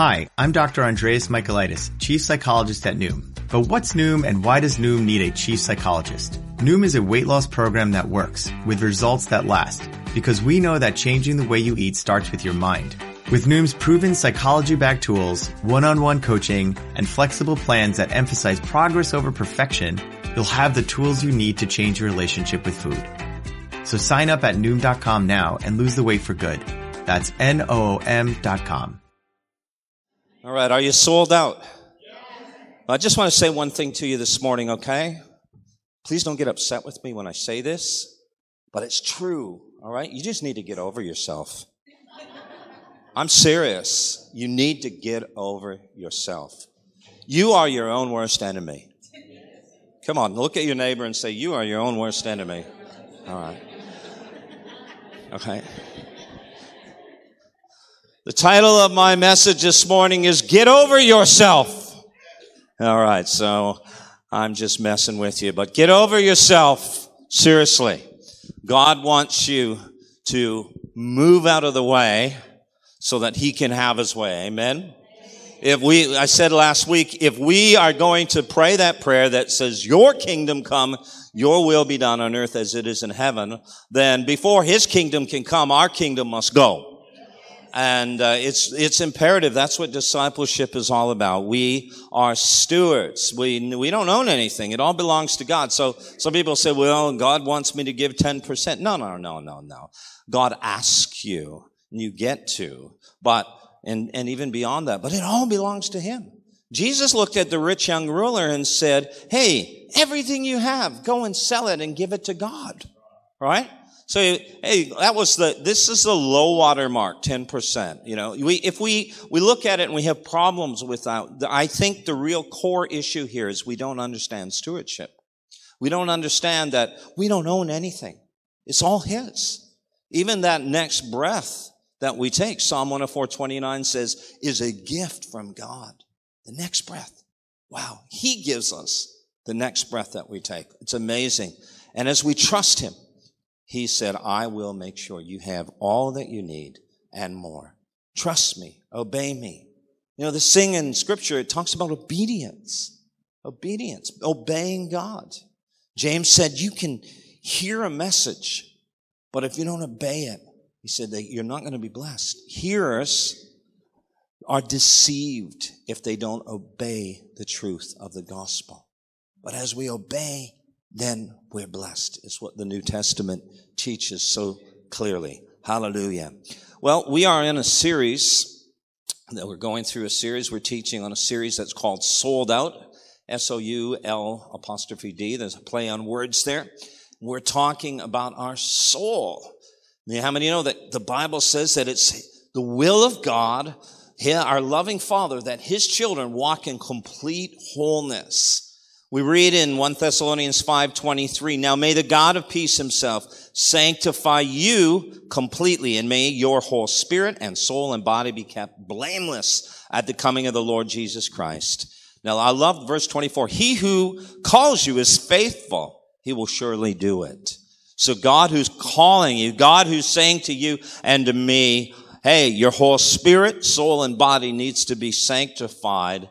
Hi, I'm Dr. Andreas Michaelides, Chief Psychologist at Noom. But what's Noom and why does Noom need a Chief Psychologist? Noom is a weight loss program that works, with results that last. Because we know that changing the way you eat starts with your mind. With Noom's proven psychology-backed tools, one-on-one coaching, and flexible plans that emphasize progress over perfection, you'll have the tools you need to change your relationship with food. So sign up at Noom.com now and lose the weight for good. That's N-O-O-M dot com. All right, are you sold out? I just want to say one thing to you this morning, okay? Please don't get upset with me when I say this, but it's true, all right? You just need to get over yourself. I'm serious. You need to get over yourself. You are your own worst enemy. Come on, look at your neighbor and say, You are your own worst enemy. All right. Okay. The title of my message this morning is Get Over Yourself. All right, so I'm just messing with you, but get over yourself. Seriously. God wants you to move out of the way so that he can have his way. Amen. If we, I said last week, if we are going to pray that prayer that says, your kingdom come, your will be done on earth as it is in heaven, then before his kingdom can come, our kingdom must go. And uh, it's it's imperative. That's what discipleship is all about. We are stewards. We we don't own anything. It all belongs to God. So some people say, "Well, God wants me to give ten percent." No, no, no, no, no. God asks you, and you get to. But and and even beyond that, but it all belongs to Him. Jesus looked at the rich young ruler and said, "Hey, everything you have, go and sell it and give it to God." Right? So, hey, that was the, this is the low water mark, 10%. You know, we, if we, we look at it and we have problems with uh, that, I think the real core issue here is we don't understand stewardship. We don't understand that we don't own anything. It's all His. Even that next breath that we take, Psalm 104, 29 says, is a gift from God. The next breath. Wow. He gives us the next breath that we take. It's amazing. And as we trust Him, he said, I will make sure you have all that you need and more. Trust me. Obey me. You know, the sing in scripture, it talks about obedience. Obedience. Obeying God. James said, you can hear a message, but if you don't obey it, he said that you're not going to be blessed. Hearers are deceived if they don't obey the truth of the gospel. But as we obey, then we're blessed, is what the New Testament teaches so clearly. Hallelujah. Well, we are in a series that we're going through a series. We're teaching on a series that's called Sold Out. S-O-U-L apostrophe D. There's a play on words there. We're talking about our soul. How many know that the Bible says that it's the will of God, our loving Father, that His children walk in complete wholeness. We read in 1 Thessalonians 5:23, "Now may the God of peace himself sanctify you completely, and may your whole spirit and soul and body be kept blameless at the coming of the Lord Jesus Christ." Now I love verse 24. He who calls you is faithful. He will surely do it. So God who's calling you, God who's saying to you and to me, hey, your whole spirit, soul, and body needs to be sanctified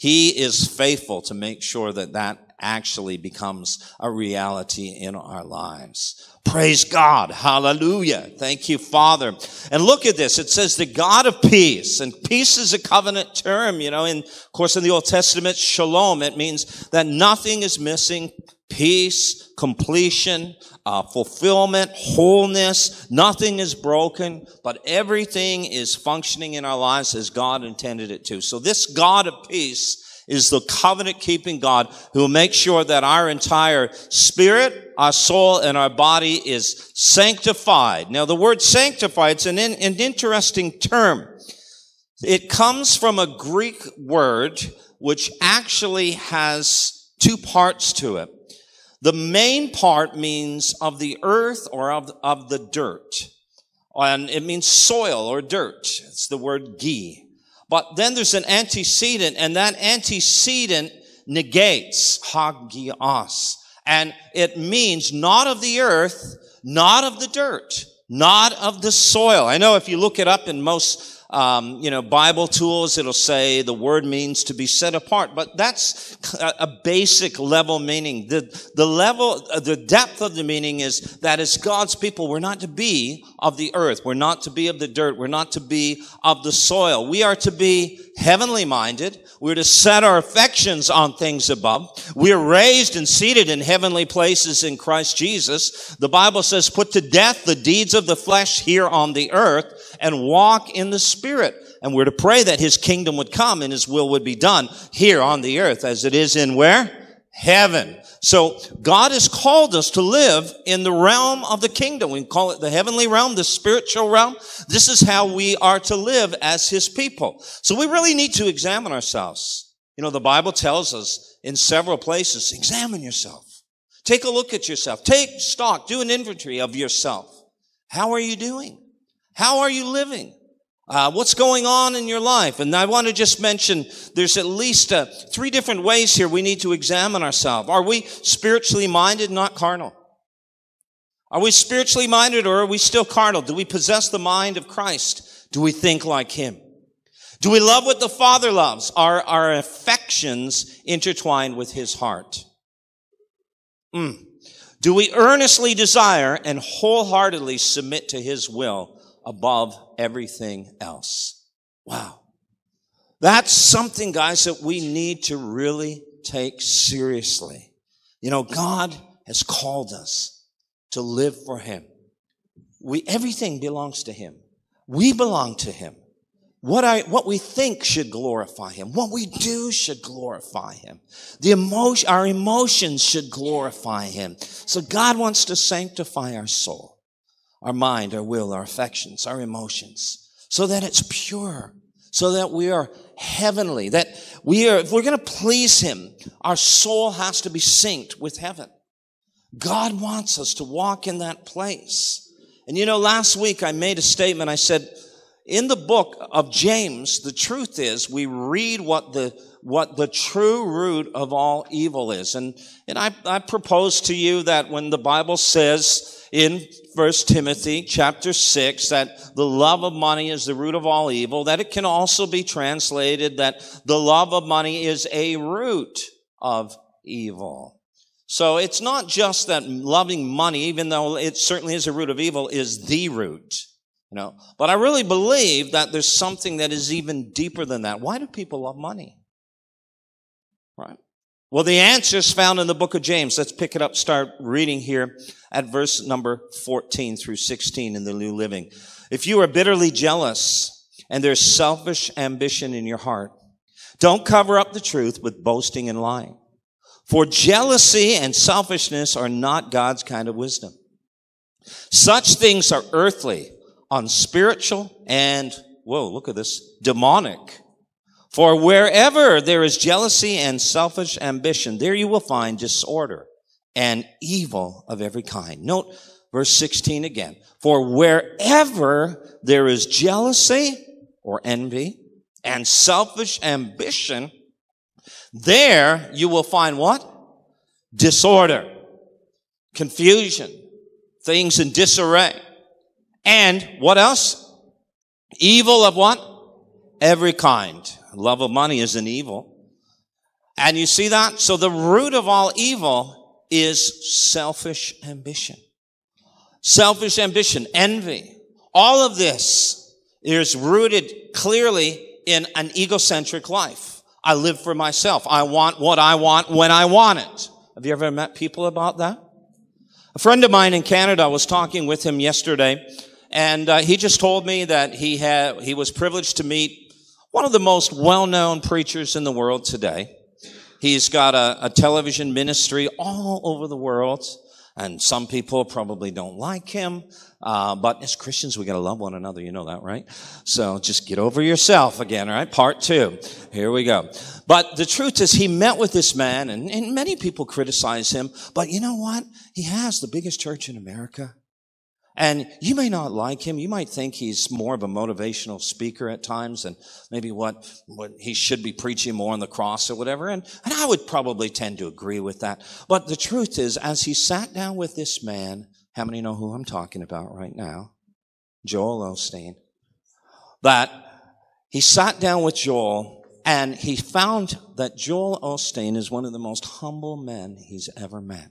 he is faithful to make sure that that actually becomes a reality in our lives. Praise God. Hallelujah. Thank you, Father. And look at this. It says the God of peace. And peace is a covenant term, you know, in, of course, in the Old Testament, shalom. It means that nothing is missing. Peace, completion, uh, fulfillment, wholeness. Nothing is broken, but everything is functioning in our lives as God intended it to. So this God of peace is the covenant keeping God who will make sure that our entire spirit, our soul, and our body is sanctified. Now the word sanctified, it's an, in, an interesting term. It comes from a Greek word which actually has two parts to it. The main part means of the earth or of, of the dirt. And it means soil or dirt. It's the word gi. But then there's an antecedent, and that antecedent negates hagios. And it means not of the earth, not of the dirt, not of the soil. I know if you look it up in most um, you know, Bible tools, it'll say the word means to be set apart, but that's a, basic level meaning. The, the level, uh, the depth of the meaning is that as God's people, we're not to be of the earth. We're not to be of the dirt. We're not to be of the soil. We are to be heavenly minded. We're to set our affections on things above. We are raised and seated in heavenly places in Christ Jesus. The Bible says, put to death the deeds of the flesh here on the earth and walk in the spirit. And we're to pray that his kingdom would come and his will would be done here on the earth as it is in where? Heaven. So God has called us to live in the realm of the kingdom. We call it the heavenly realm, the spiritual realm. This is how we are to live as his people. So we really need to examine ourselves. You know, the Bible tells us in several places, examine yourself. Take a look at yourself. Take stock. Do an inventory of yourself. How are you doing? How are you living? Uh, what's going on in your life? And I want to just mention there's at least uh, three different ways here we need to examine ourselves. Are we spiritually minded, not carnal? Are we spiritually minded or are we still carnal? Do we possess the mind of Christ? Do we think like Him? Do we love what the Father loves? Are our affections intertwined with His heart? Mm. Do we earnestly desire and wholeheartedly submit to His will above everything else. Wow. That's something, guys, that we need to really take seriously. You know, God has called us to live for Him. We, everything belongs to Him. We belong to Him. What I, what we think should glorify Him. What we do should glorify Him. The emotion, our emotions should glorify Him. So God wants to sanctify our soul our mind, our will, our affections, our emotions, so that it's pure, so that we are heavenly, that we are, if we're going to please Him, our soul has to be synced with heaven. God wants us to walk in that place. And you know, last week I made a statement. I said, in the book of James, the truth is we read what the, what the true root of all evil is. And, and I, I propose to you that when the Bible says, in First Timothy chapter 6 that the love of money is the root of all evil, that it can also be translated that the love of money is a root of evil. So it's not just that loving money, even though it certainly is a root of evil, is the root. You know, but I really believe that there's something that is even deeper than that. Why do people love money? Right? Well, the answer is found in the book of James. Let's pick it up, start reading here at verse number 14 through 16 in the New Living. If you are bitterly jealous and there's selfish ambition in your heart, don't cover up the truth with boasting and lying. For jealousy and selfishness are not God's kind of wisdom. Such things are earthly, unspiritual, and, whoa, look at this, demonic. For wherever there is jealousy and selfish ambition, there you will find disorder and evil of every kind. Note verse 16 again. For wherever there is jealousy or envy and selfish ambition, there you will find what? Disorder, confusion, things in disarray. And what else? Evil of what? Every kind. Love of money is an evil. And you see that? So the root of all evil is selfish ambition. Selfish ambition, envy. All of this is rooted clearly in an egocentric life. I live for myself. I want what I want when I want it. Have you ever met people about that? A friend of mine in Canada, I was talking with him yesterday, and uh, he just told me that he had he was privileged to meet one of the most well-known preachers in the world today. He's got a, a, television ministry all over the world, and some people probably don't like him. Uh, but as Christians, we gotta love one another. You know that, right? So just get over yourself again, all right? Part two. Here we go. But the truth is, he met with this man, and, and many people criticize him. But you know what? He has the biggest church in America. And you may not like him. You might think he's more of a motivational speaker at times and maybe what, what he should be preaching more on the cross or whatever. And, and I would probably tend to agree with that. But the truth is, as he sat down with this man, how many know who I'm talking about right now? Joel Osteen. That he sat down with Joel and he found that Joel Osteen is one of the most humble men he's ever met.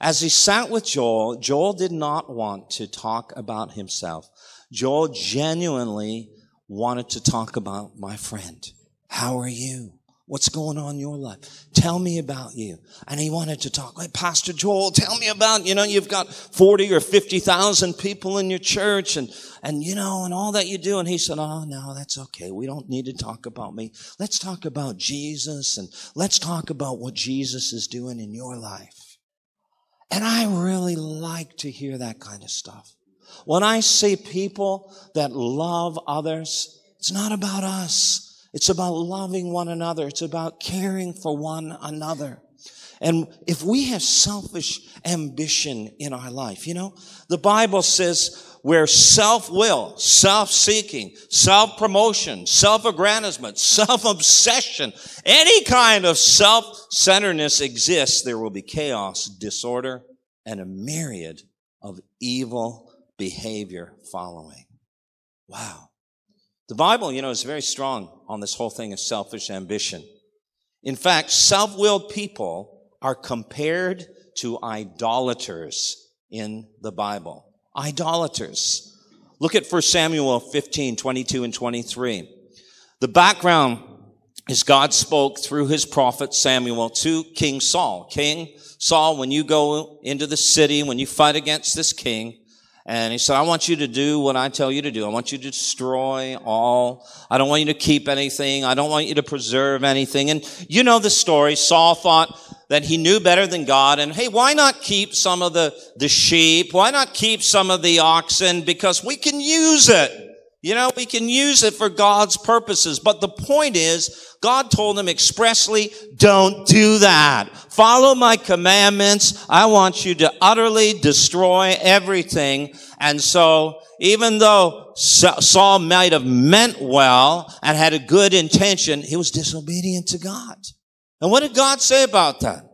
As he sat with Joel, Joel did not want to talk about himself. Joel genuinely wanted to talk about my friend. How are you? What's going on in your life? Tell me about you. And he wanted to talk like Pastor Joel, tell me about, you know, you've got 40 or 50,000 people in your church and, and, you know, and all that you do. And he said, Oh, no, that's okay. We don't need to talk about me. Let's talk about Jesus and let's talk about what Jesus is doing in your life. And I really like to hear that kind of stuff. When I see people that love others, it's not about us. It's about loving one another. It's about caring for one another. And if we have selfish ambition in our life, you know, the Bible says where self-will, self-seeking, self-promotion, self-aggrandizement, self-obsession, any kind of self-centeredness exists, there will be chaos, disorder, and a myriad of evil behavior following. Wow. The Bible, you know, is very strong on this whole thing of selfish ambition. In fact, self-willed people are compared to idolaters in the Bible. Idolaters. Look at 1 Samuel 15, 22 and 23. The background is God spoke through his prophet Samuel to King Saul. King Saul, when you go into the city, when you fight against this king, and he said, I want you to do what I tell you to do. I want you to destroy all. I don't want you to keep anything. I don't want you to preserve anything. And you know the story. Saul thought that he knew better than God. And hey, why not keep some of the, the sheep? Why not keep some of the oxen? Because we can use it. You know, we can use it for God's purposes. But the point is, God told them expressly, don't do that. Follow my commandments. I want you to utterly destroy everything. And so, even though Saul might have meant well and had a good intention, he was disobedient to God. And what did God say about that?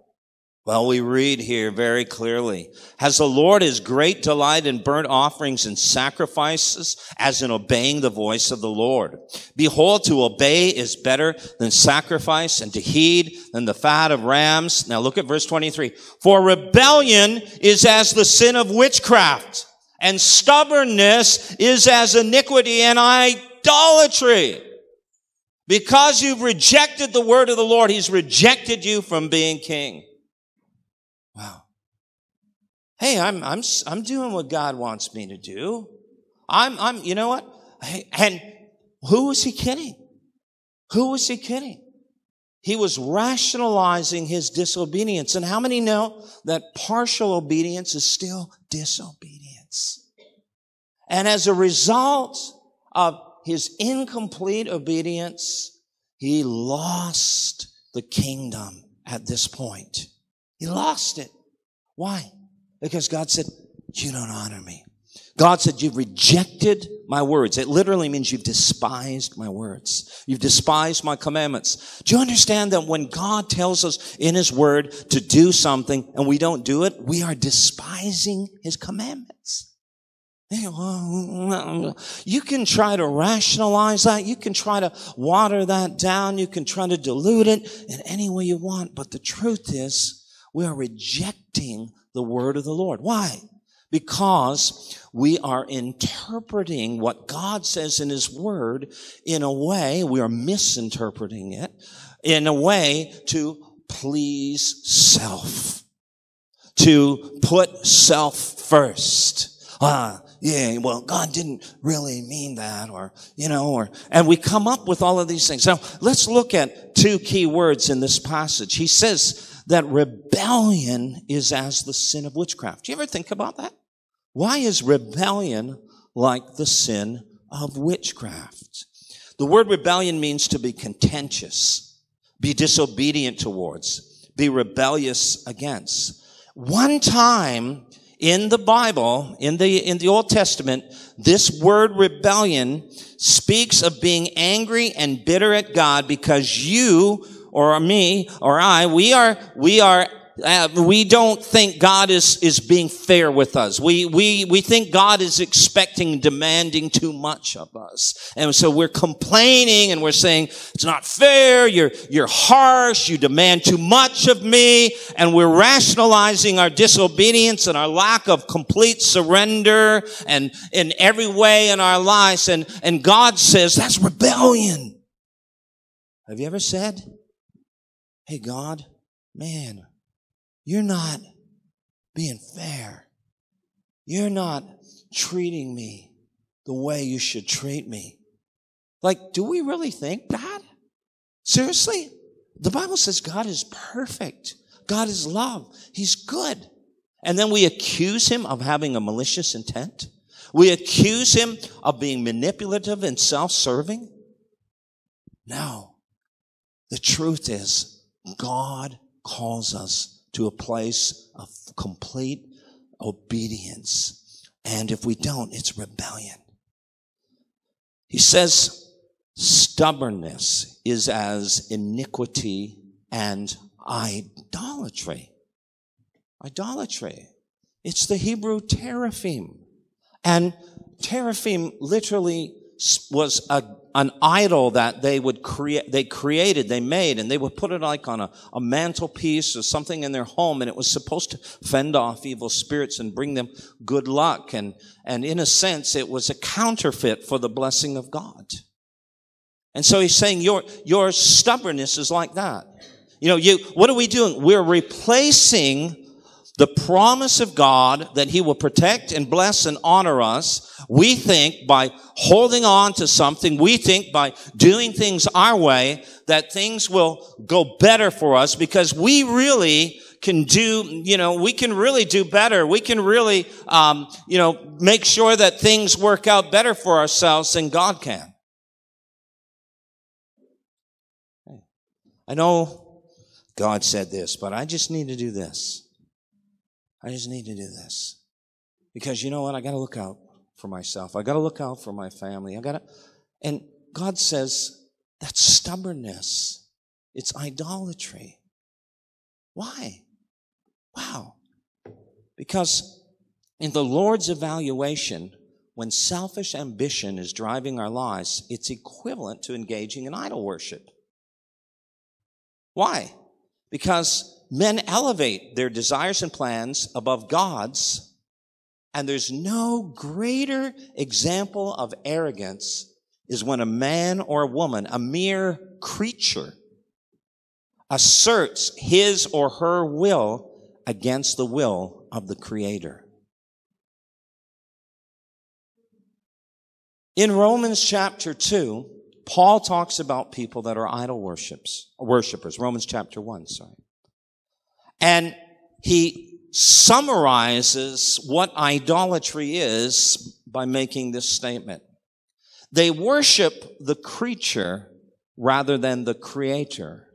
Well, we read here very clearly. Has the Lord his great delight in burnt offerings and sacrifices as in obeying the voice of the Lord? Behold, to obey is better than sacrifice and to heed than the fat of rams. Now look at verse 23. For rebellion is as the sin of witchcraft and stubbornness is as iniquity and idolatry. Because you've rejected the word of the Lord, he's rejected you from being king. Wow. Hey, I'm, I'm, I'm doing what God wants me to do. I'm, I'm, you know what? And who was he kidding? Who was he kidding? He was rationalizing his disobedience. And how many know that partial obedience is still disobedience? And as a result of his incomplete obedience, he lost the kingdom at this point. He lost it. Why? Because God said, you don't honor me. God said, you've rejected my words. It literally means you've despised my words. You've despised my commandments. Do you understand that when God tells us in his word to do something and we don't do it, we are despising his commandments? You can try to rationalize that. You can try to water that down. You can try to dilute it in any way you want. But the truth is, we are rejecting the word of the Lord. Why? Because we are interpreting what God says in His Word in a way, we are misinterpreting it in a way to please self. To put self first. Ah, yeah, well, God didn't really mean that, or, you know, or, and we come up with all of these things. Now, let's look at two key words in this passage. He says, that rebellion is as the sin of witchcraft. Do you ever think about that? Why is rebellion like the sin of witchcraft? The word rebellion means to be contentious, be disobedient towards, be rebellious against. One time in the Bible, in the, in the Old Testament, this word rebellion speaks of being angry and bitter at God because you or me or I, we are, we are uh, we don't think God is, is being fair with us. We, we, we think God is expecting, demanding too much of us. And so we're complaining and we're saying, it's not fair. You're, you're harsh. You demand too much of me. And we're rationalizing our disobedience and our lack of complete surrender and in every way in our lives. And, and God says, that's rebellion. Have you ever said, Hey, God, man, you're not being fair. You're not treating me the way you should treat me. Like, do we really think that? Seriously? The Bible says God is perfect. God is love. He's good. And then we accuse him of having a malicious intent. We accuse him of being manipulative and self-serving. No. The truth is God calls us to a place of complete obedience. And if we don't, it's rebellion. He says stubbornness is as iniquity and idolatry. Idolatry. It's the Hebrew teraphim. And teraphim literally was a an idol that they would create, they created, they made, and they would put it like on a, a mantelpiece or something in their home, and it was supposed to fend off evil spirits and bring them good luck. And, and in a sense, it was a counterfeit for the blessing of God. And so he's saying your, your stubbornness is like that. You know, you, what are we doing? We're replacing the promise of God that He will protect and bless and honor us, we think by holding on to something, we think by doing things our way, that things will go better for us because we really can do, you know, we can really do better. We can really, um, you know, make sure that things work out better for ourselves than God can. I know God said this, but I just need to do this. I just need to do this. Because you know what? I got to look out for myself. I got to look out for my family. I got to, and God says that's stubbornness. It's idolatry. Why? Wow. Because in the Lord's evaluation, when selfish ambition is driving our lives, it's equivalent to engaging in idol worship. Why? Because men elevate their desires and plans above God's, and there's no greater example of arrogance is when a man or a woman, a mere creature, asserts his or her will against the will of the Creator. In Romans chapter 2, Paul talks about people that are idol worships, worshipers. Romans chapter 1, sorry. And he summarizes what idolatry is by making this statement. They worship the creature rather than the creator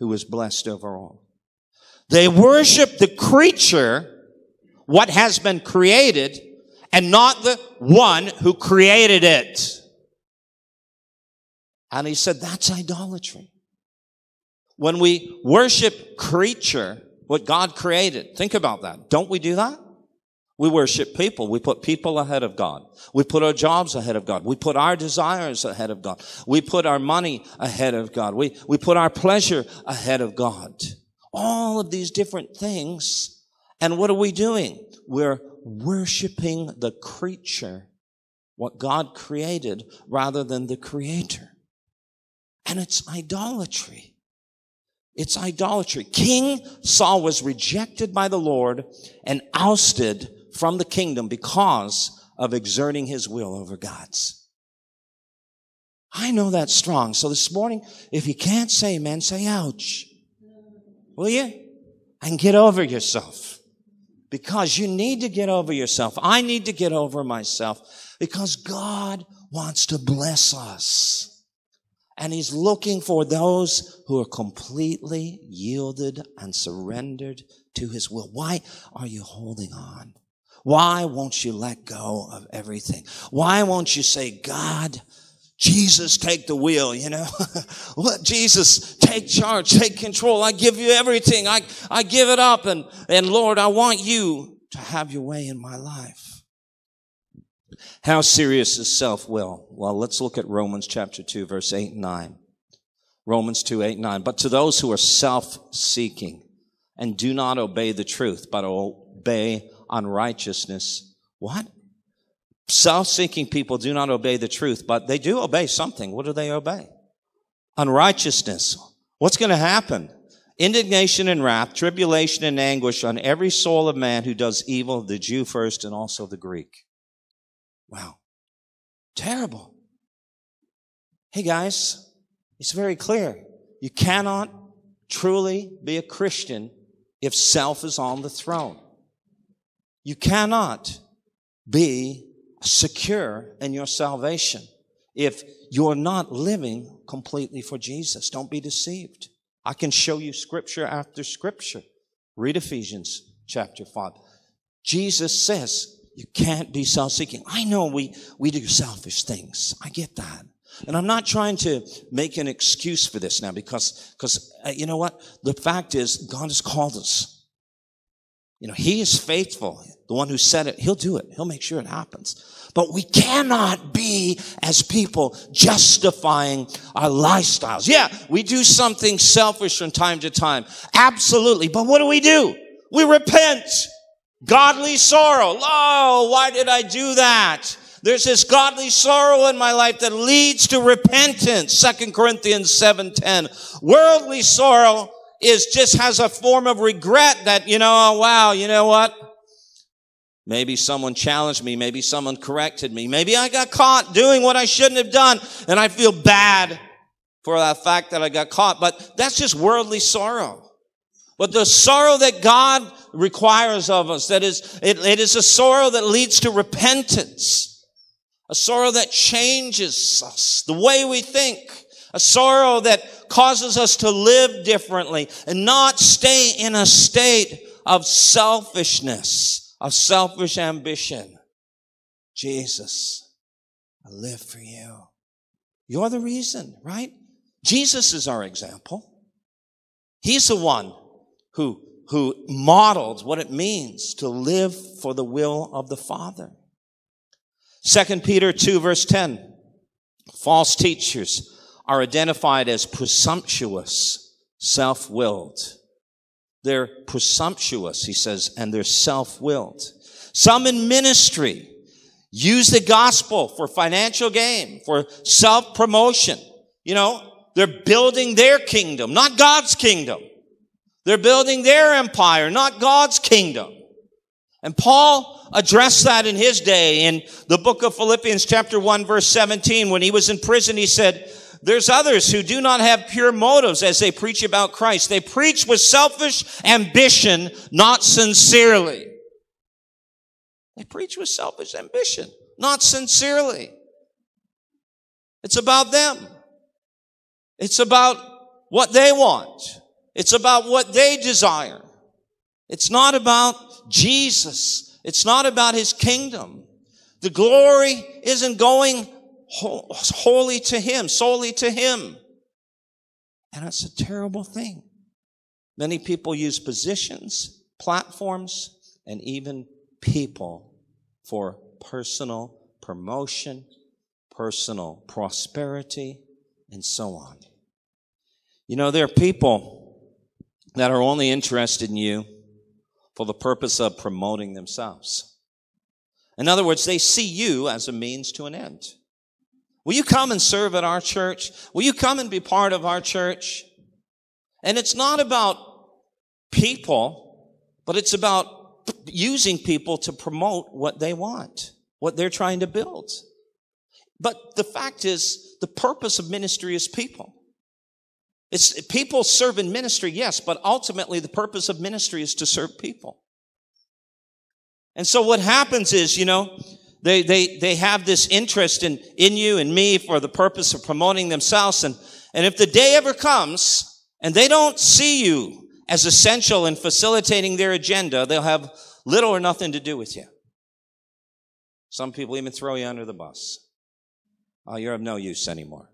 who is blessed over all. They worship the creature, what has been created, and not the one who created it. And he said that's idolatry. When we worship creature, what God created, think about that. Don't we do that? We worship people. We put people ahead of God. We put our jobs ahead of God. We put our desires ahead of God. We put our money ahead of God. We, we put our pleasure ahead of God. All of these different things. And what are we doing? We're worshiping the creature, what God created, rather than the creator. And it's idolatry. It's idolatry. King Saul was rejected by the Lord and ousted from the kingdom because of exerting his will over God's. I know that's strong. So this morning, if you can't say amen, say ouch. Will you? And get over yourself. Because you need to get over yourself. I need to get over myself because God wants to bless us. And he's looking for those who are completely yielded and surrendered to his will. Why are you holding on? Why won't you let go of everything? Why won't you say, God, Jesus, take the wheel, you know. Let Jesus take charge, take control. I give you everything. I, I give it up. And, and Lord, I want you to have your way in my life. How serious is self-will? Well, let's look at Romans chapter 2, verse 8 and 9. Romans 2, 8, and 9. But to those who are self-seeking and do not obey the truth, but obey unrighteousness, what? Self-seeking people do not obey the truth, but they do obey something. What do they obey? Unrighteousness. What's going to happen? Indignation and wrath, tribulation and anguish on every soul of man who does evil, the Jew first and also the Greek. Wow. Terrible. Hey guys, it's very clear. You cannot truly be a Christian if self is on the throne. You cannot be secure in your salvation if you're not living completely for Jesus. Don't be deceived. I can show you scripture after scripture. Read Ephesians chapter 5. Jesus says you can't be self-seeking. I know we, we do selfish things. I get that. And I'm not trying to make an excuse for this now because, because uh, you know what? The fact is God has called us. You know, He is faithful. The one who said it, He'll do it. He'll make sure it happens. But we cannot be as people justifying our lifestyles. Yeah, we do something selfish from time to time. Absolutely. But what do we do? We repent. Godly sorrow. Oh, why did I do that? There's this godly sorrow in my life that leads to repentance. Second Corinthians 7:10. Worldly sorrow is just has a form of regret that, you know, oh, wow, you know what? Maybe someone challenged me. Maybe someone corrected me. Maybe I got caught doing what I shouldn't have done and I feel bad for that fact that I got caught. But that's just worldly sorrow. But the sorrow that God requires of us, that is, it, it is a sorrow that leads to repentance. A sorrow that changes us, the way we think. A sorrow that causes us to live differently and not stay in a state of selfishness, of selfish ambition. Jesus, I live for you. You're the reason, right? Jesus is our example. He's the one who, who modeled what it means to live for the will of the Father. Second Peter 2 verse 10. False teachers are identified as presumptuous, self-willed. They're presumptuous, he says, and they're self-willed. Some in ministry use the gospel for financial gain, for self-promotion. You know, they're building their kingdom, not God's kingdom. They're building their empire, not God's kingdom. And Paul addressed that in his day in the book of Philippians chapter 1 verse 17. When he was in prison, he said, there's others who do not have pure motives as they preach about Christ. They preach with selfish ambition, not sincerely. They preach with selfish ambition, not sincerely. It's about them. It's about what they want. It's about what they desire. It's not about Jesus. It's not about his kingdom. The glory isn't going wholly to Him, solely to Him. And it's a terrible thing. Many people use positions, platforms, and even people for personal promotion, personal prosperity, and so on. You know, there are people that are only interested in you for the purpose of promoting themselves. In other words, they see you as a means to an end. Will you come and serve at our church? Will you come and be part of our church? And it's not about people, but it's about using people to promote what they want, what they're trying to build. But the fact is, the purpose of ministry is people. It's people serve in ministry, yes, but ultimately the purpose of ministry is to serve people. And so what happens is, you know, they, they, they have this interest in, in you and me for the purpose of promoting themselves. And, and if the day ever comes and they don't see you as essential in facilitating their agenda, they'll have little or nothing to do with you. Some people even throw you under the bus. Oh, you're of no use anymore.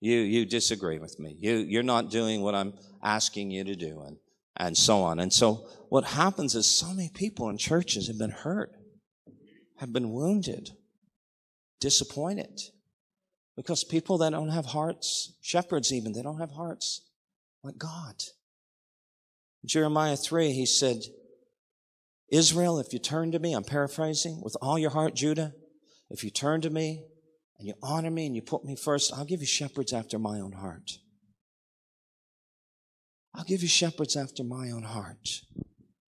You, you disagree with me. You, you're not doing what I'm asking you to do and, and so on. And so what happens is so many people in churches have been hurt, have been wounded, disappointed. Because people that don't have hearts, shepherds even, they don't have hearts like God. Jeremiah 3, he said, Israel, if you turn to me, I'm paraphrasing, with all your heart, Judah, if you turn to me and you honor me and you put me first, I'll give you shepherds after my own heart. I'll give you shepherds after my own heart.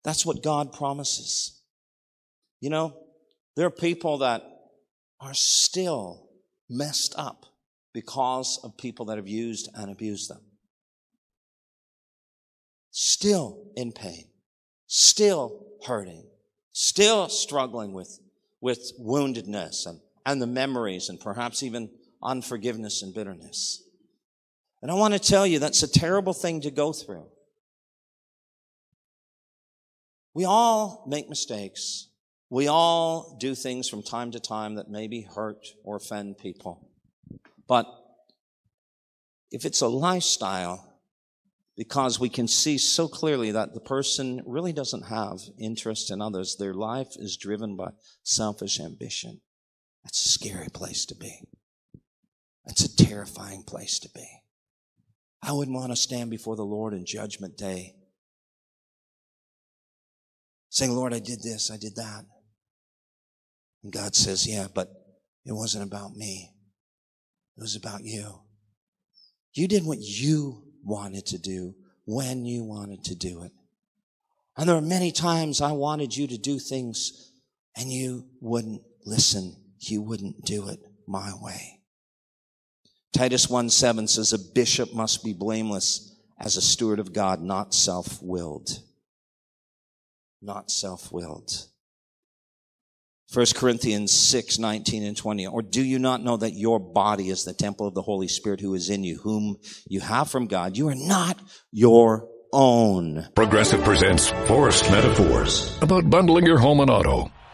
That's what God promises. You know, there are people that are still messed up because of people that have used and abused them. Still in pain, still hurting, still struggling with, with woundedness and, and the memories and perhaps even unforgiveness and bitterness. And I want to tell you that's a terrible thing to go through. We all make mistakes. We all do things from time to time that maybe hurt or offend people. But if it's a lifestyle, because we can see so clearly that the person really doesn't have interest in others, their life is driven by selfish ambition. That's a scary place to be. That's a terrifying place to be. I wouldn't want to stand before the Lord in judgment day saying, Lord, I did this, I did that. And God says, yeah, but it wasn't about me. It was about you. You did what you wanted to do when you wanted to do it. And there are many times I wanted you to do things and you wouldn't listen. You wouldn't do it my way. Titus 1 7 says, A bishop must be blameless as a steward of God, not self willed. Not self willed. 1 Corinthians 6, 19 and 20. Or do you not know that your body is the temple of the Holy Spirit who is in you, whom you have from God? You are not your own. Progressive presents Forced Metaphors about bundling your home and auto.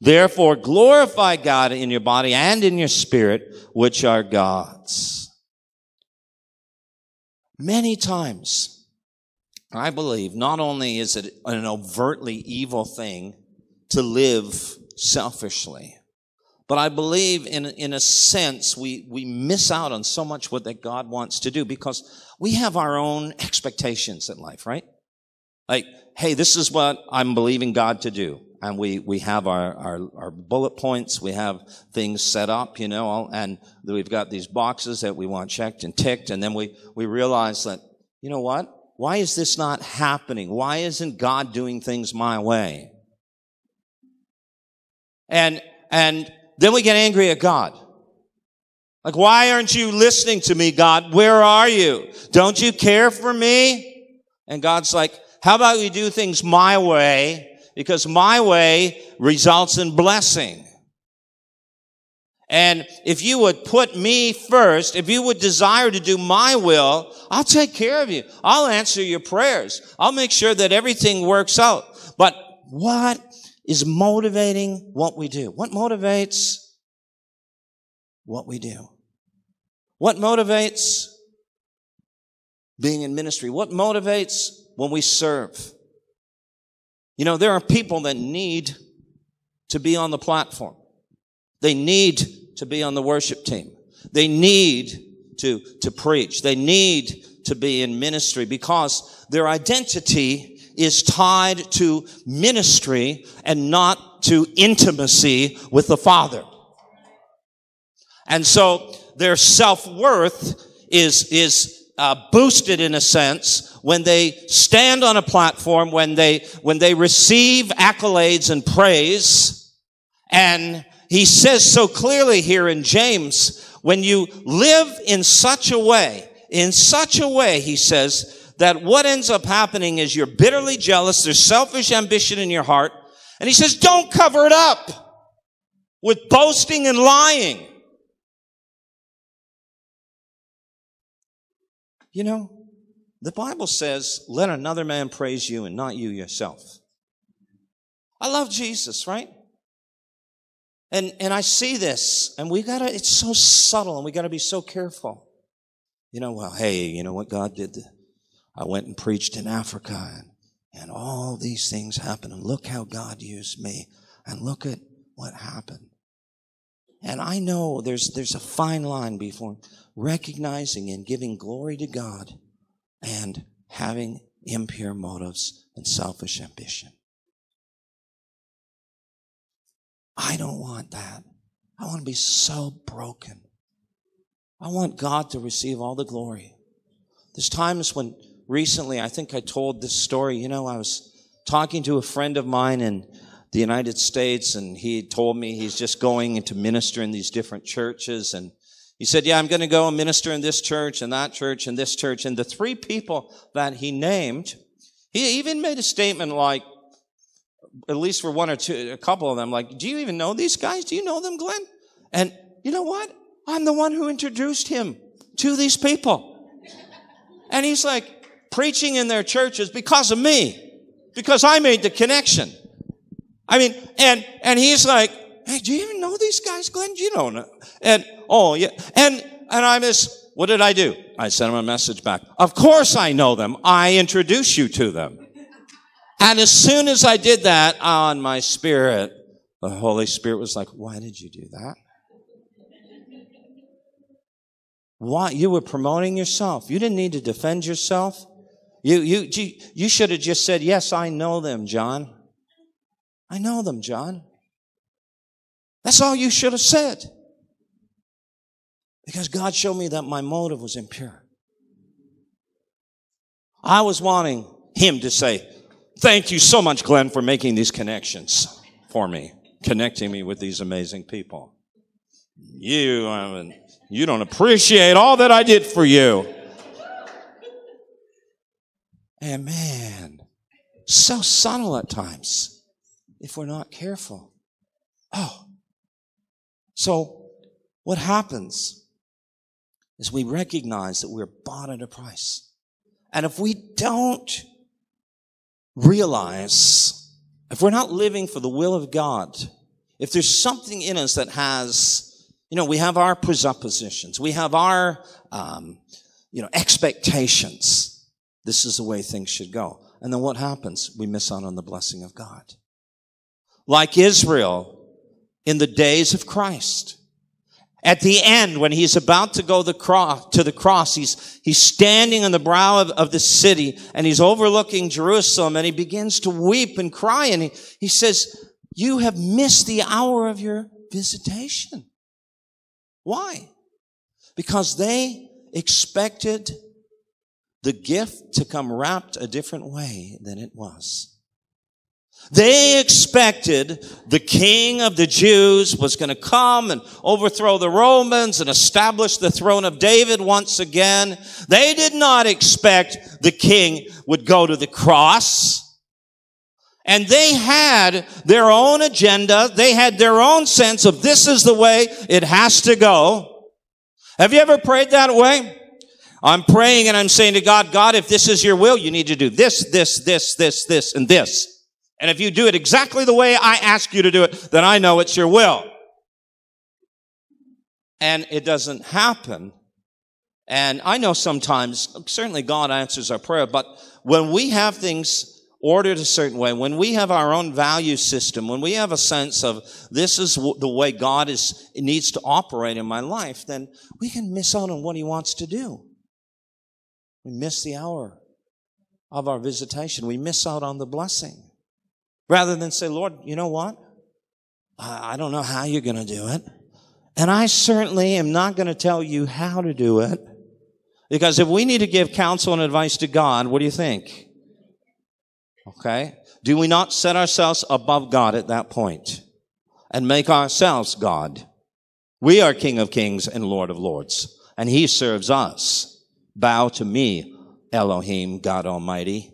Therefore glorify God in your body and in your spirit, which are God's. Many times, I believe not only is it an overtly evil thing to live selfishly, but I believe in, in a sense we, we miss out on so much what that God wants to do because we have our own expectations in life, right? Like, hey, this is what I'm believing God to do and we, we have our, our, our, bullet points. We have things set up, you know, and we've got these boxes that we want checked and ticked. And then we, we realize that, you know what? Why is this not happening? Why isn't God doing things my way? And, and then we get angry at God. Like, why aren't you listening to me, God? Where are you? Don't you care for me? And God's like, how about we do things my way because my way results in blessing. And if you would put me first, if you would desire to do my will, I'll take care of you. I'll answer your prayers. I'll make sure that everything works out. But what is motivating what we do? What motivates what we do? What motivates being in ministry? What motivates when we serve? You know, there are people that need to be on the platform. They need to be on the worship team. They need to, to preach. They need to be in ministry because their identity is tied to ministry and not to intimacy with the Father. And so their self-worth is, is uh, boosted in a sense when they stand on a platform, when they, when they receive accolades and praise. And he says so clearly here in James, when you live in such a way, in such a way, he says, that what ends up happening is you're bitterly jealous, there's selfish ambition in your heart, and he says, don't cover it up with boasting and lying. You know, the Bible says, let another man praise you and not you yourself. I love Jesus, right? And, and I see this and we gotta, it's so subtle and we gotta be so careful. You know, well, hey, you know what God did? I went and preached in Africa and, and all these things happened and look how God used me and look at what happened. And I know there's, there's a fine line before recognizing and giving glory to God and having impure motives and selfish ambition. I don't want that. I want to be so broken. I want God to receive all the glory. There's times when recently, I think I told this story, you know, I was talking to a friend of mine in the United States and he told me he's just going to minister in these different churches and he said, yeah, I'm going to go and minister in this church and that church and this church. And the three people that he named, he even made a statement like, at least for one or two, a couple of them, like, do you even know these guys? Do you know them, Glenn? And you know what? I'm the one who introduced him to these people. And he's like preaching in their churches because of me, because I made the connection. I mean, and, and he's like, Hey, do you even know these guys, Glenn? You Do you know? And, oh, yeah. And, and I miss, what did I do? I sent him a message back. Of course I know them. I introduce you to them. And as soon as I did that on my spirit, the Holy Spirit was like, why did you do that? Why? You were promoting yourself. You didn't need to defend yourself. You, you, you should have just said, yes, I know them, John. I know them, John. That's all you should have said. Because God showed me that my motive was impure. I was wanting Him to say, Thank you so much, Glenn, for making these connections for me, connecting me with these amazing people. You, um, I mean, you don't appreciate all that I did for you. And man, so subtle at times if we're not careful. Oh, so, what happens is we recognize that we're bought at a price. And if we don't realize, if we're not living for the will of God, if there's something in us that has, you know, we have our presuppositions, we have our, um, you know, expectations. This is the way things should go. And then what happens? We miss out on the blessing of God. Like Israel, in the days of Christ. At the end, when he's about to go the cross, to the cross, he's, he's standing on the brow of, of the city and he's overlooking Jerusalem and he begins to weep and cry and he, he says, you have missed the hour of your visitation. Why? Because they expected the gift to come wrapped a different way than it was. They expected the king of the Jews was going to come and overthrow the Romans and establish the throne of David once again. They did not expect the king would go to the cross. And they had their own agenda. They had their own sense of this is the way it has to go. Have you ever prayed that way? I'm praying and I'm saying to God, God, if this is your will, you need to do this, this, this, this, this, and this. And if you do it exactly the way I ask you to do it, then I know it's your will. And it doesn't happen. And I know sometimes, certainly God answers our prayer, but when we have things ordered a certain way, when we have our own value system, when we have a sense of this is the way God is, needs to operate in my life, then we can miss out on what He wants to do. We miss the hour of our visitation. We miss out on the blessing. Rather than say, Lord, you know what? I don't know how you're going to do it. And I certainly am not going to tell you how to do it. Because if we need to give counsel and advice to God, what do you think? Okay. Do we not set ourselves above God at that point and make ourselves God? We are King of Kings and Lord of Lords, and He serves us. Bow to me, Elohim, God Almighty.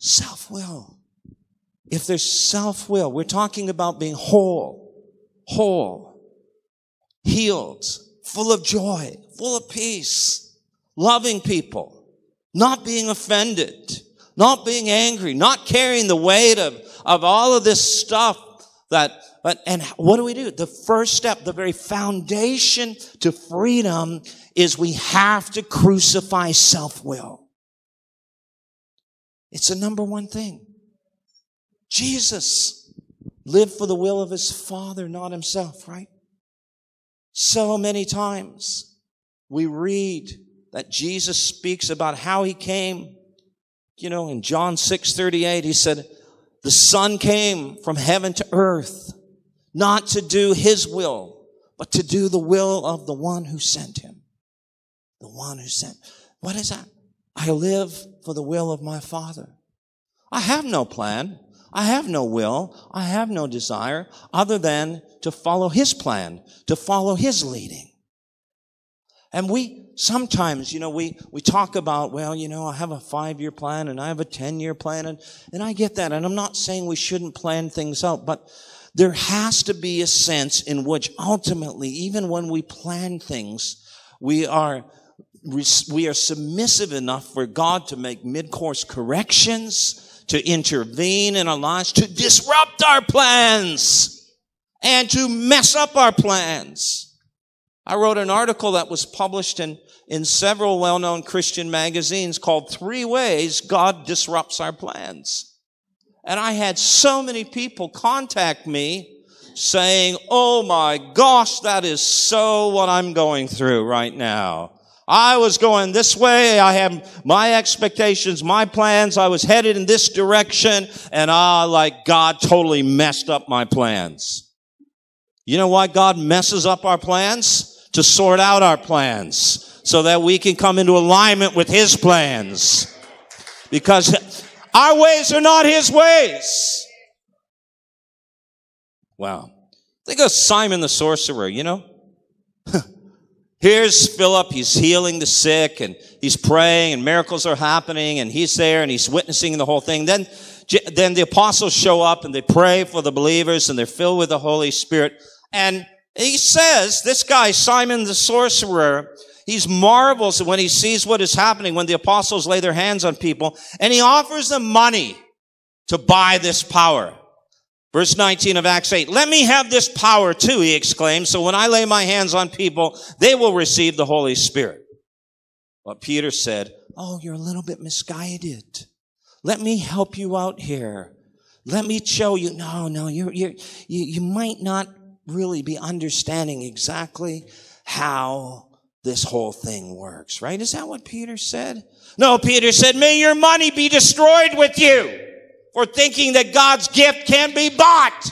Self will. If there's self will, we're talking about being whole, whole, healed, full of joy, full of peace, loving people, not being offended, not being angry, not carrying the weight of, of all of this stuff that, but, and what do we do? The first step, the very foundation to freedom is we have to crucify self-will. It's the number one thing. Jesus lived for the will of his Father, not himself, right? So many times we read that Jesus speaks about how he came. You know, in John 6 38, he said, The Son came from heaven to earth, not to do his will, but to do the will of the one who sent him. The one who sent. What is that? I live for the will of my Father. I have no plan. I have no will. I have no desire other than to follow His plan, to follow His leading. And we sometimes, you know, we, we talk about, well, you know, I have a five year plan and I have a 10 year plan and, and I get that. And I'm not saying we shouldn't plan things out, but there has to be a sense in which ultimately, even when we plan things, we are we are submissive enough for God to make mid-course corrections, to intervene in our lives, to disrupt our plans, and to mess up our plans. I wrote an article that was published in, in several well-known Christian magazines called Three Ways God Disrupts Our Plans. And I had so many people contact me saying, Oh my gosh, that is so what I'm going through right now. I was going this way. I have my expectations, my plans. I was headed in this direction and I, like God totally messed up my plans. You know why God messes up our plans? To sort out our plans so that we can come into alignment with His plans. Because our ways are not His ways. Wow. Think of Simon the sorcerer, you know? Here's Philip, he's healing the sick and he's praying and miracles are happening and he's there and he's witnessing the whole thing. Then, then the apostles show up and they pray for the believers and they're filled with the Holy Spirit. And he says, this guy, Simon the sorcerer, he's marvels when he sees what is happening when the apostles lay their hands on people and he offers them money to buy this power. Verse 19 of Acts 8, let me have this power too, he exclaimed. So when I lay my hands on people, they will receive the Holy Spirit. But Peter said, Oh, you're a little bit misguided. Let me help you out here. Let me show you. No, no, you're, you, you might not really be understanding exactly how this whole thing works, right? Is that what Peter said? No, Peter said, may your money be destroyed with you for thinking that God's gift can be bought.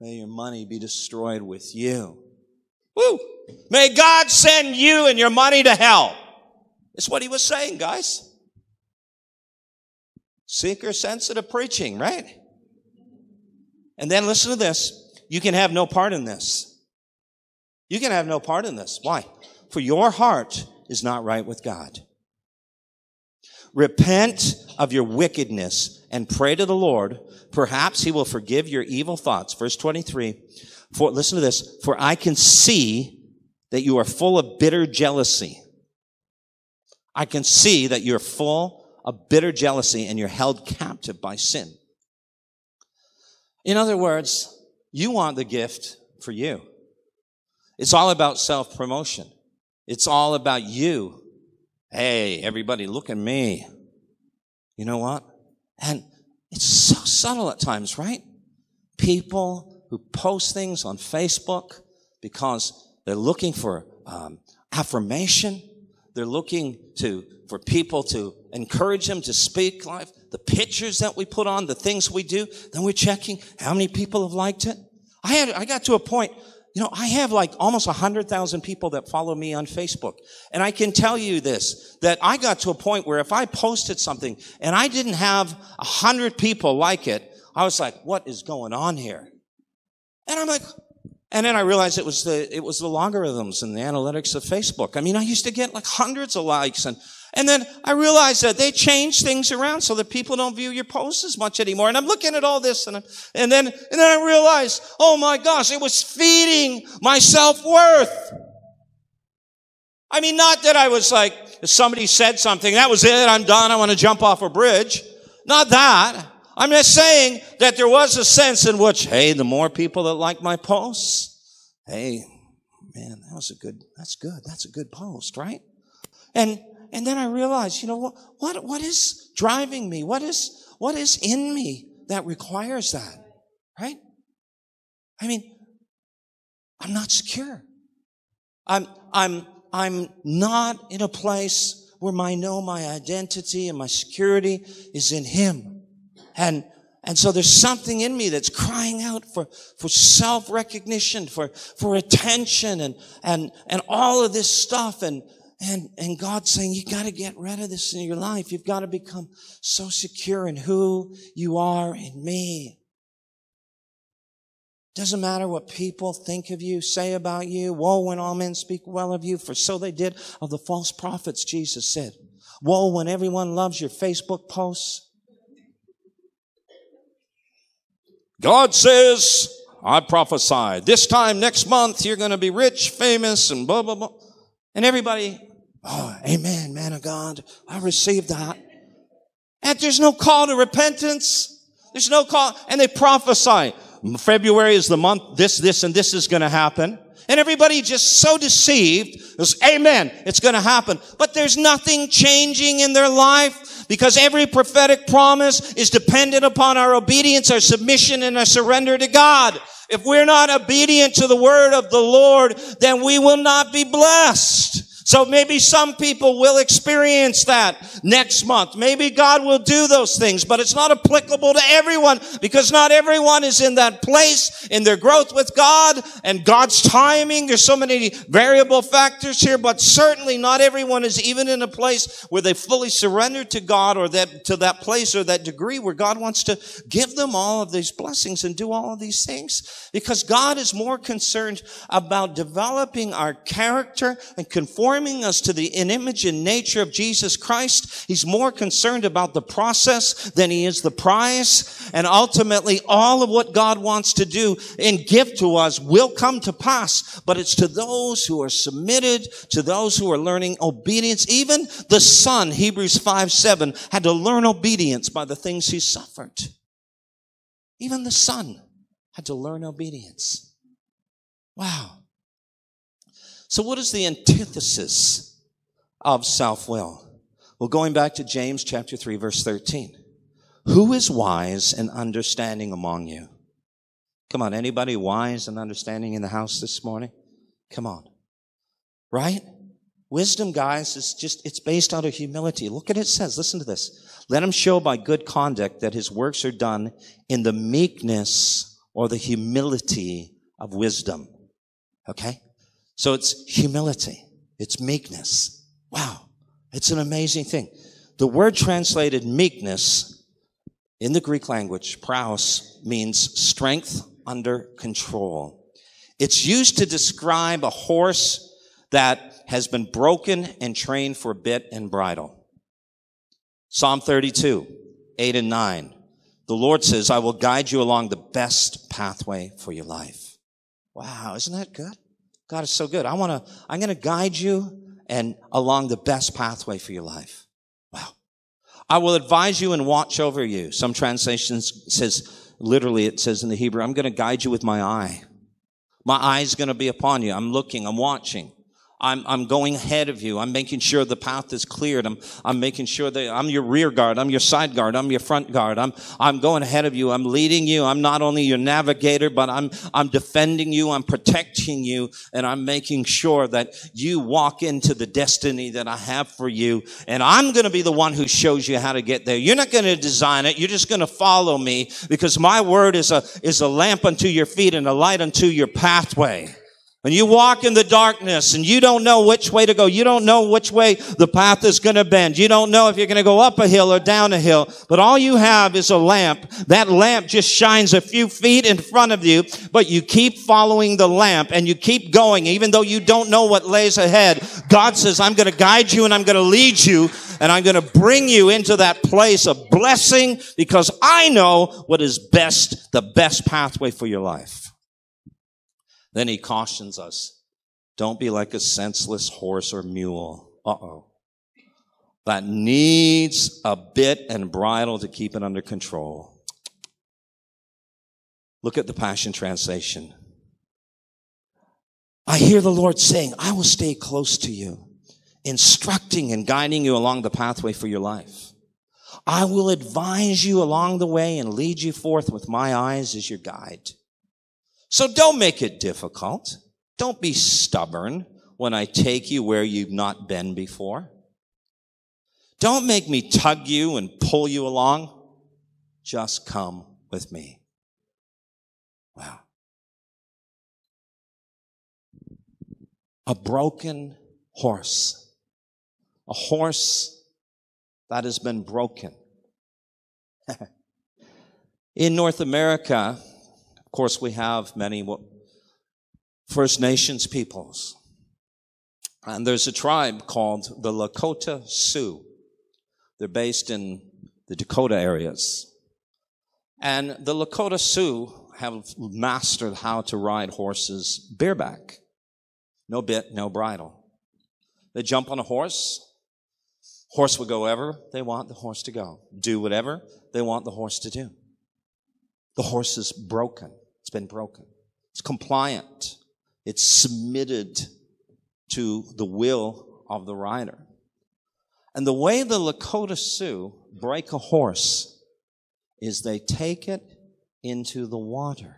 May your money be destroyed with you. Woo! May God send you and your money to hell. That's what he was saying, guys. Seeker sensitive preaching, right? And then listen to this. You can have no part in this. You can have no part in this. Why? For your heart is not right with God. Repent of your wickedness and pray to the Lord. Perhaps he will forgive your evil thoughts. Verse 23. For, listen to this. For I can see that you are full of bitter jealousy. I can see that you're full of bitter jealousy and you're held captive by sin. In other words, you want the gift for you. It's all about self promotion. It's all about you Hey, everybody, look at me. You know what? And it's so subtle at times, right? People who post things on Facebook because they're looking for um, affirmation. They're looking to for people to encourage them to speak life. The pictures that we put on, the things we do, then we're checking how many people have liked it. I had I got to a point you know, I have like almost 100,000 people that follow me on Facebook. And I can tell you this, that I got to a point where if I posted something and I didn't have 100 people like it, I was like, what is going on here? And I'm like, and then I realized it was the, it was the logarithms and the analytics of Facebook. I mean, I used to get like hundreds of likes and, and then I realized that they change things around so that people don't view your posts as much anymore. And I'm looking at all this and, and then, and then I realized, oh my gosh, it was feeding my self-worth. I mean, not that I was like, somebody said something, that was it, I'm done, I want to jump off a bridge. Not that. I'm just saying that there was a sense in which, hey, the more people that like my posts, hey, man, that was a good, that's good. That's a good post, right? And, and then I realized, you know, what, what, what is driving me? What is, what is in me that requires that? Right? I mean, I'm not secure. I'm, I'm, I'm not in a place where I know my identity and my security is in Him. And, and so there's something in me that's crying out for, for self-recognition, for, for attention and, and, and all of this stuff. And, and, and God's saying, you gotta get rid of this in your life. You've gotta become so secure in who you are in me. Doesn't matter what people think of you, say about you. Woe when all men speak well of you, for so they did of the false prophets, Jesus said. Woe when everyone loves your Facebook posts God says, I prophesy, this time next month you're going to be rich, famous, and blah, blah, blah. And everybody, oh, amen, man of God. I received that. And there's no call to repentance. There's no call. And they prophesy. February is the month, this, this, and this is going to happen. And everybody just so deceived. Goes, Amen. It's going to happen. But there's nothing changing in their life because every prophetic promise is dependent upon our obedience, our submission, and our surrender to God. If we're not obedient to the word of the Lord, then we will not be blessed. So maybe some people will experience that next month. Maybe God will do those things, but it's not applicable to everyone because not everyone is in that place in their growth with God and God's timing. There's so many variable factors here, but certainly not everyone is even in a place where they fully surrender to God or that to that place or that degree where God wants to give them all of these blessings and do all of these things because God is more concerned about developing our character and conforming conforming us to the image and nature of Jesus Christ. He's more concerned about the process than he is the prize. And ultimately, all of what God wants to do and give to us will come to pass. But it's to those who are submitted, to those who are learning obedience. Even the son, Hebrews 5, 7, had to learn obedience by the things he suffered. Even the son had to learn obedience. Wow. So what is the antithesis of self-will? Well, going back to James chapter 3 verse 13. Who is wise and understanding among you? Come on, anybody wise and understanding in the house this morning? Come on. Right? Wisdom, guys, is just, it's based out of humility. Look at it says, listen to this. Let him show by good conduct that his works are done in the meekness or the humility of wisdom. Okay? So it's humility. It's meekness. Wow. It's an amazing thing. The word translated meekness in the Greek language, praus, means strength under control. It's used to describe a horse that has been broken and trained for bit and bridle. Psalm 32, 8 and 9. The Lord says, I will guide you along the best pathway for your life. Wow, isn't that good? God is so good. I want to, I'm going to guide you and along the best pathway for your life. Wow. I will advise you and watch over you. Some translations says, literally it says in the Hebrew, I'm going to guide you with my eye. My eye is going to be upon you. I'm looking, I'm watching. I'm, I'm going ahead of you. I'm making sure the path is cleared. I'm, I'm making sure that I'm your rear guard. I'm your side guard. I'm your front guard. I'm, I'm going ahead of you. I'm leading you. I'm not only your navigator, but I'm, I'm defending you. I'm protecting you. And I'm making sure that you walk into the destiny that I have for you. And I'm going to be the one who shows you how to get there. You're not going to design it. You're just going to follow me because my word is a, is a lamp unto your feet and a light unto your pathway. When you walk in the darkness and you don't know which way to go, you don't know which way the path is going to bend. You don't know if you're going to go up a hill or down a hill, but all you have is a lamp. That lamp just shines a few feet in front of you, but you keep following the lamp and you keep going, even though you don't know what lays ahead. God says, I'm going to guide you and I'm going to lead you and I'm going to bring you into that place of blessing because I know what is best, the best pathway for your life. Then he cautions us don't be like a senseless horse or mule. Uh oh. That needs a bit and bridle to keep it under control. Look at the Passion Translation. I hear the Lord saying, I will stay close to you, instructing and guiding you along the pathway for your life. I will advise you along the way and lead you forth with my eyes as your guide. So don't make it difficult. Don't be stubborn when I take you where you've not been before. Don't make me tug you and pull you along. Just come with me. Wow. A broken horse. A horse that has been broken. In North America, course, we have many First Nations peoples. And there's a tribe called the Lakota Sioux. They're based in the Dakota areas. And the Lakota Sioux have mastered how to ride horses bareback. No bit, no bridle. They jump on a horse. Horse will go wherever they want the horse to go. Do whatever they want the horse to do. The horse is broken. Been broken. It's compliant. It's submitted to the will of the rider. And the way the Lakota Sioux break a horse is they take it into the water,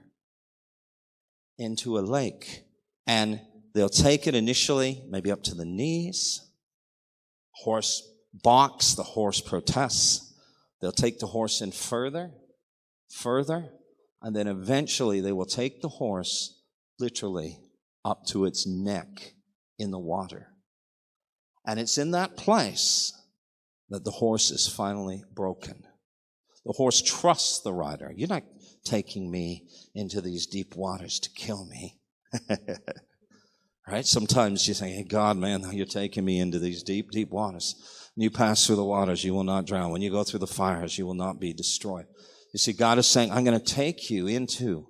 into a lake, and they'll take it initially, maybe up to the knees. Horse balks, the horse protests. They'll take the horse in further, further, and then eventually they will take the horse literally up to its neck in the water. And it's in that place that the horse is finally broken. The horse trusts the rider. You're not taking me into these deep waters to kill me. right? Sometimes you say, Hey, God, man, you're taking me into these deep, deep waters. When you pass through the waters, you will not drown. When you go through the fires, you will not be destroyed. You see, God is saying, I'm going to take you into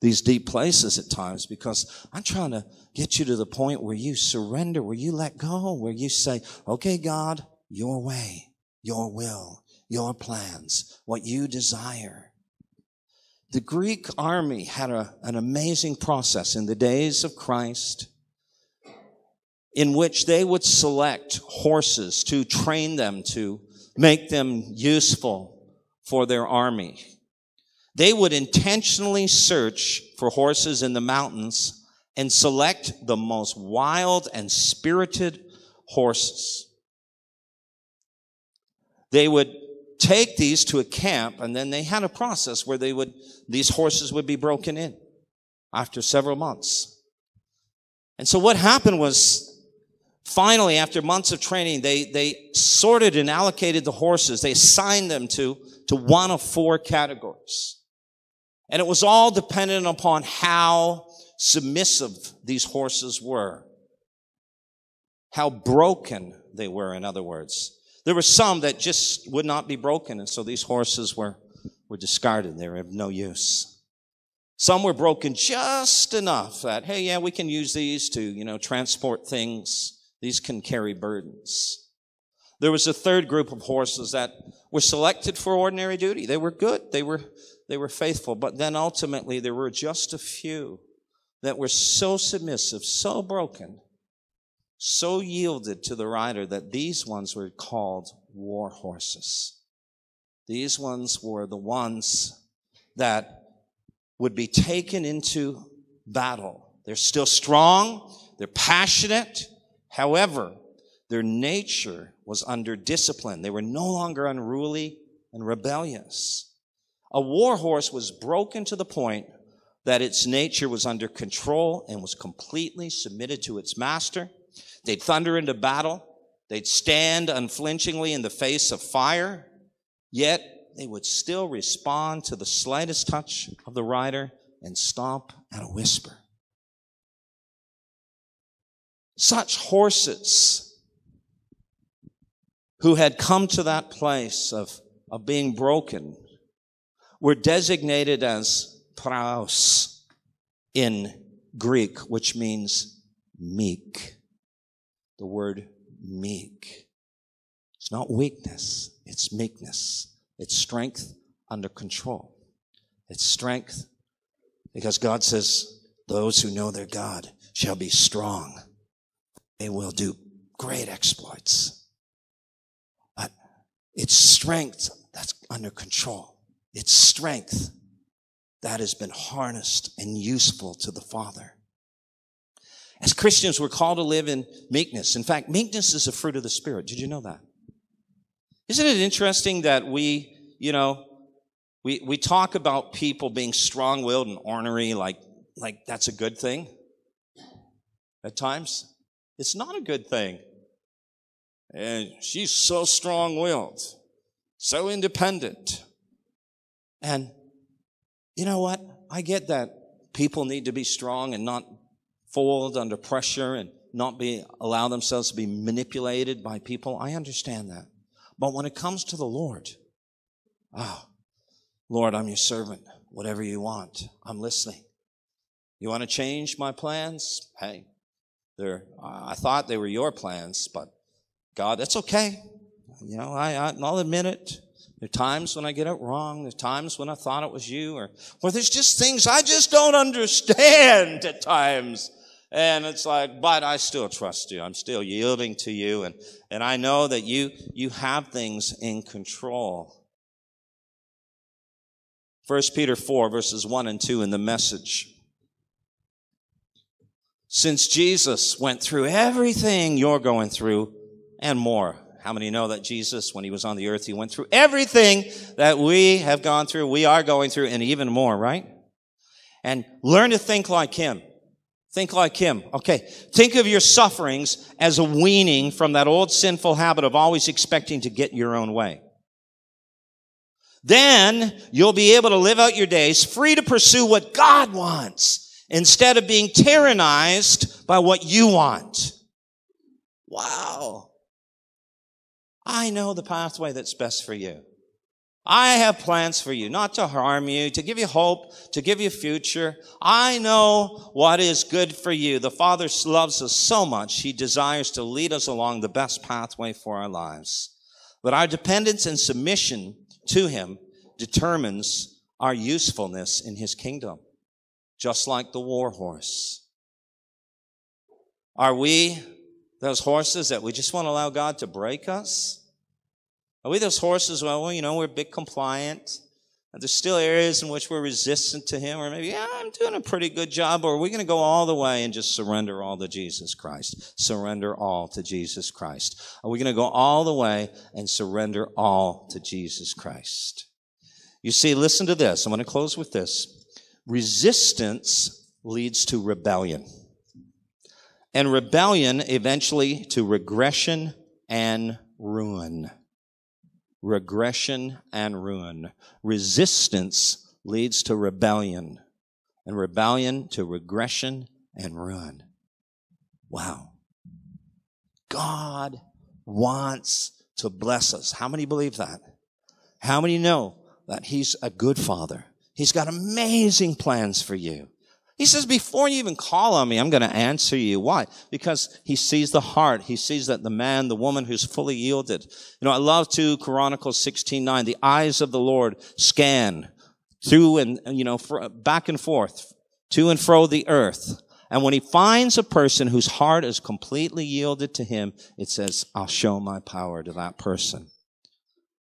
these deep places at times because I'm trying to get you to the point where you surrender, where you let go, where you say, okay, God, your way, your will, your plans, what you desire. The Greek army had a, an amazing process in the days of Christ in which they would select horses to train them to make them useful for their army. They would intentionally search for horses in the mountains and select the most wild and spirited horses. They would take these to a camp and then they had a process where they would, these horses would be broken in after several months. And so what happened was finally, after months of training, they, they sorted and allocated the horses. They assigned them to to one of four categories. And it was all dependent upon how submissive these horses were. How broken they were, in other words. There were some that just would not be broken, and so these horses were, were discarded. They were of no use. Some were broken just enough that, hey, yeah, we can use these to, you know, transport things. These can carry burdens. There was a third group of horses that were selected for ordinary duty. They were good. They were, they were faithful. But then ultimately there were just a few that were so submissive, so broken, so yielded to the rider that these ones were called war horses. These ones were the ones that would be taken into battle. They're still strong. They're passionate. However, their nature was under discipline. They were no longer unruly and rebellious. A war horse was broken to the point that its nature was under control and was completely submitted to its master. They'd thunder into battle. They'd stand unflinchingly in the face of fire, yet they would still respond to the slightest touch of the rider and stomp at a whisper. Such horses who had come to that place of, of being broken were designated as praos in Greek, which means meek. The word meek. It's not weakness, it's meekness. It's strength under control. It's strength because God says, those who know their God shall be strong. They will do great exploits. It's strength that's under control. It's strength that has been harnessed and useful to the Father. As Christians, we're called to live in meekness. In fact, meekness is a fruit of the Spirit. Did you know that? Isn't it interesting that we, you know, we, we talk about people being strong willed and ornery like, like that's a good thing at times? It's not a good thing. And she's so strong willed, so independent. And you know what? I get that people need to be strong and not fold under pressure and not be allow themselves to be manipulated by people. I understand that. But when it comes to the Lord, ah, oh, Lord, I'm your servant. Whatever you want, I'm listening. You want to change my plans? Hey, they're, I thought they were your plans, but God, that's okay. You know, I, I, I'll admit it. There are times when I get it wrong. There are times when I thought it was you or, or there's just things I just don't understand at times. And it's like, but I still trust you. I'm still yielding to you. And, and I know that you, you have things in control. 1 Peter 4 verses 1 and 2 in the message. Since Jesus went through everything you're going through and more. How many know that Jesus, when he was on the earth, he went through everything that we have gone through, we are going through, and even more, right? And learn to think like him. Think like him. Okay. Think of your sufferings as a weaning from that old sinful habit of always expecting to get your own way. Then you'll be able to live out your days free to pursue what God wants instead of being tyrannized by what you want. Wow. I know the pathway that's best for you. I have plans for you, not to harm you, to give you hope, to give you future. I know what is good for you. The Father loves us so much, He desires to lead us along the best pathway for our lives. But our dependence and submission to Him determines our usefulness in His kingdom just like the war horse. Are we those horses that we just want to allow God to break us? Are we those horses, well, you know, we're a bit compliant, there's still areas in which we're resistant to Him, or maybe, yeah, I'm doing a pretty good job, or are we going to go all the way and just surrender all to Jesus Christ? Surrender all to Jesus Christ. Are we going to go all the way and surrender all to Jesus Christ? You see, listen to this. I'm going to close with this. Resistance leads to rebellion. And rebellion eventually to regression and ruin. Regression and ruin. Resistance leads to rebellion. And rebellion to regression and ruin. Wow. God wants to bless us. How many believe that? How many know that He's a good Father? He's got amazing plans for you. He says, before you even call on me, I'm going to answer you. Why? Because he sees the heart. He sees that the man, the woman who's fully yielded. You know, I love 2 Chronicles 16, 9. The eyes of the Lord scan through and, you know, back and forth, to and fro the earth. And when he finds a person whose heart is completely yielded to him, it says, I'll show my power to that person.